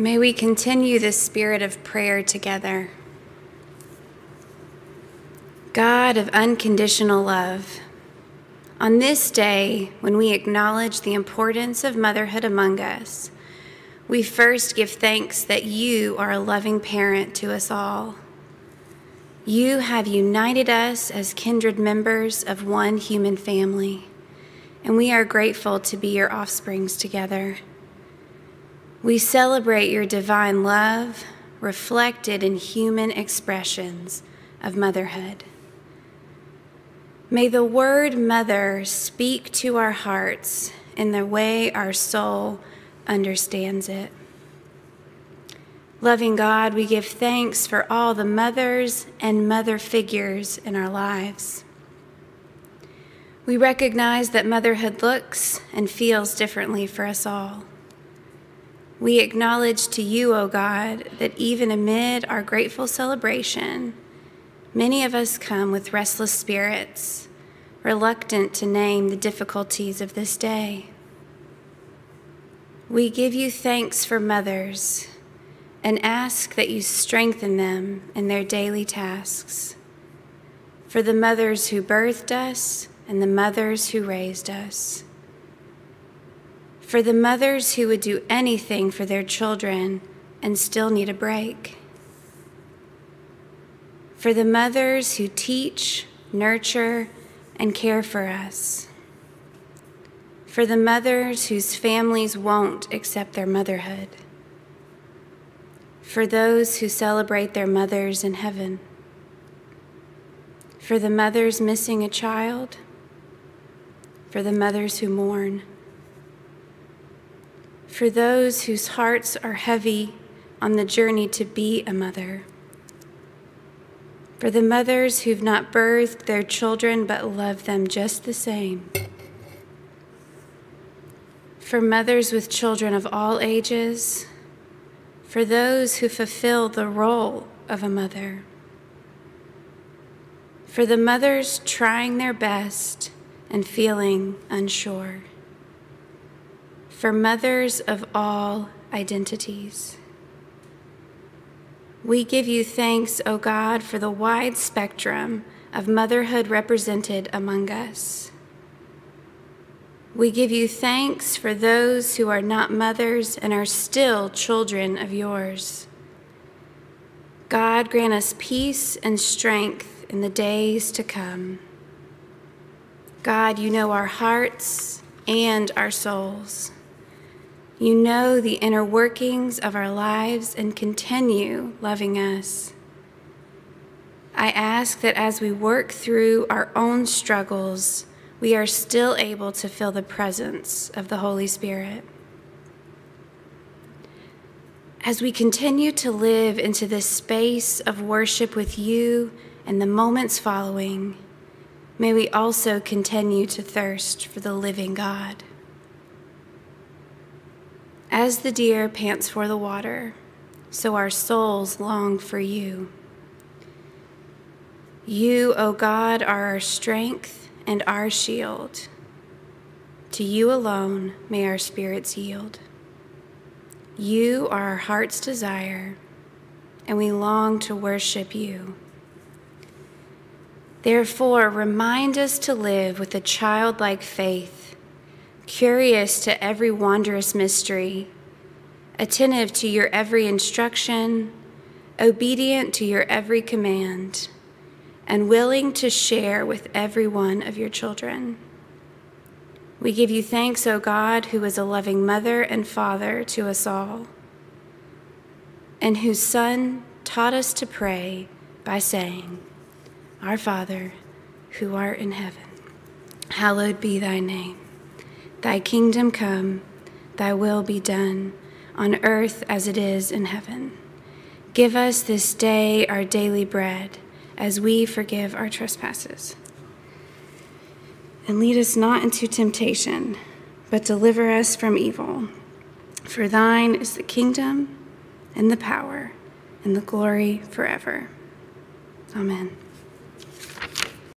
May we continue this spirit of prayer together. God of unconditional love, on this day when we acknowledge the importance of motherhood among us, we first give thanks that you are a loving parent to us all. You have united us as kindred members of one human family, and we are grateful to be your offsprings together. We celebrate your divine love reflected in human expressions of motherhood. May the word mother speak to our hearts in the way our soul understands it. Loving God, we give thanks for all the mothers and mother figures in our lives. We recognize that motherhood looks and feels differently for us all. We acknowledge to you, O God, that even amid our grateful celebration, many of us come with restless spirits, reluctant to name the difficulties of this day. We give you thanks for mothers and ask that you strengthen them in their daily tasks. For the mothers who birthed us and the mothers who raised us for the mothers who would do anything for their children and still need a break, for the mothers who teach, nurture, and care for us, for the mothers whose families won't accept their motherhood, for those who celebrate their mothers in heaven, for the mothers missing a child, for the mothers who mourn for those whose hearts are heavy on the journey to be a mother, for the mothers who've not birthed their children but love them just the same, for mothers with children of all ages, for those who fulfill the role of a mother, for the mothers trying their best and feeling unsure for mothers of all identities. We give you thanks, O God, for the wide spectrum of motherhood represented among us. We give you thanks for those who are not mothers and are still children of yours. God, grant us peace and strength in the days to come. God, you know our hearts and our souls. You know the inner workings of our lives and continue loving us. I ask that as we work through our own struggles, we are still able to feel the presence of the Holy Spirit. As we continue to live into this space of worship with you and the moments following, may we also continue to thirst for the living God. As the deer pants for the water, so our souls long for you. You, O God, are our strength and our shield. To you alone may our spirits yield. You are our heart's desire, and we long to worship you. Therefore, remind us to live with a childlike faith curious to every wondrous mystery, attentive to your every instruction, obedient to your every command, and willing to share with every one of your children. We give you thanks, O God, who is a loving mother and father to us all, and whose Son taught us to pray by saying, Our Father, who art in heaven, hallowed be thy name. Thy kingdom come, thy will be done, on earth as it is in heaven. Give us this day our daily bread, as we forgive our trespasses. And lead us not into temptation, but deliver us from evil. For thine is the kingdom, and the power, and the glory forever. Amen.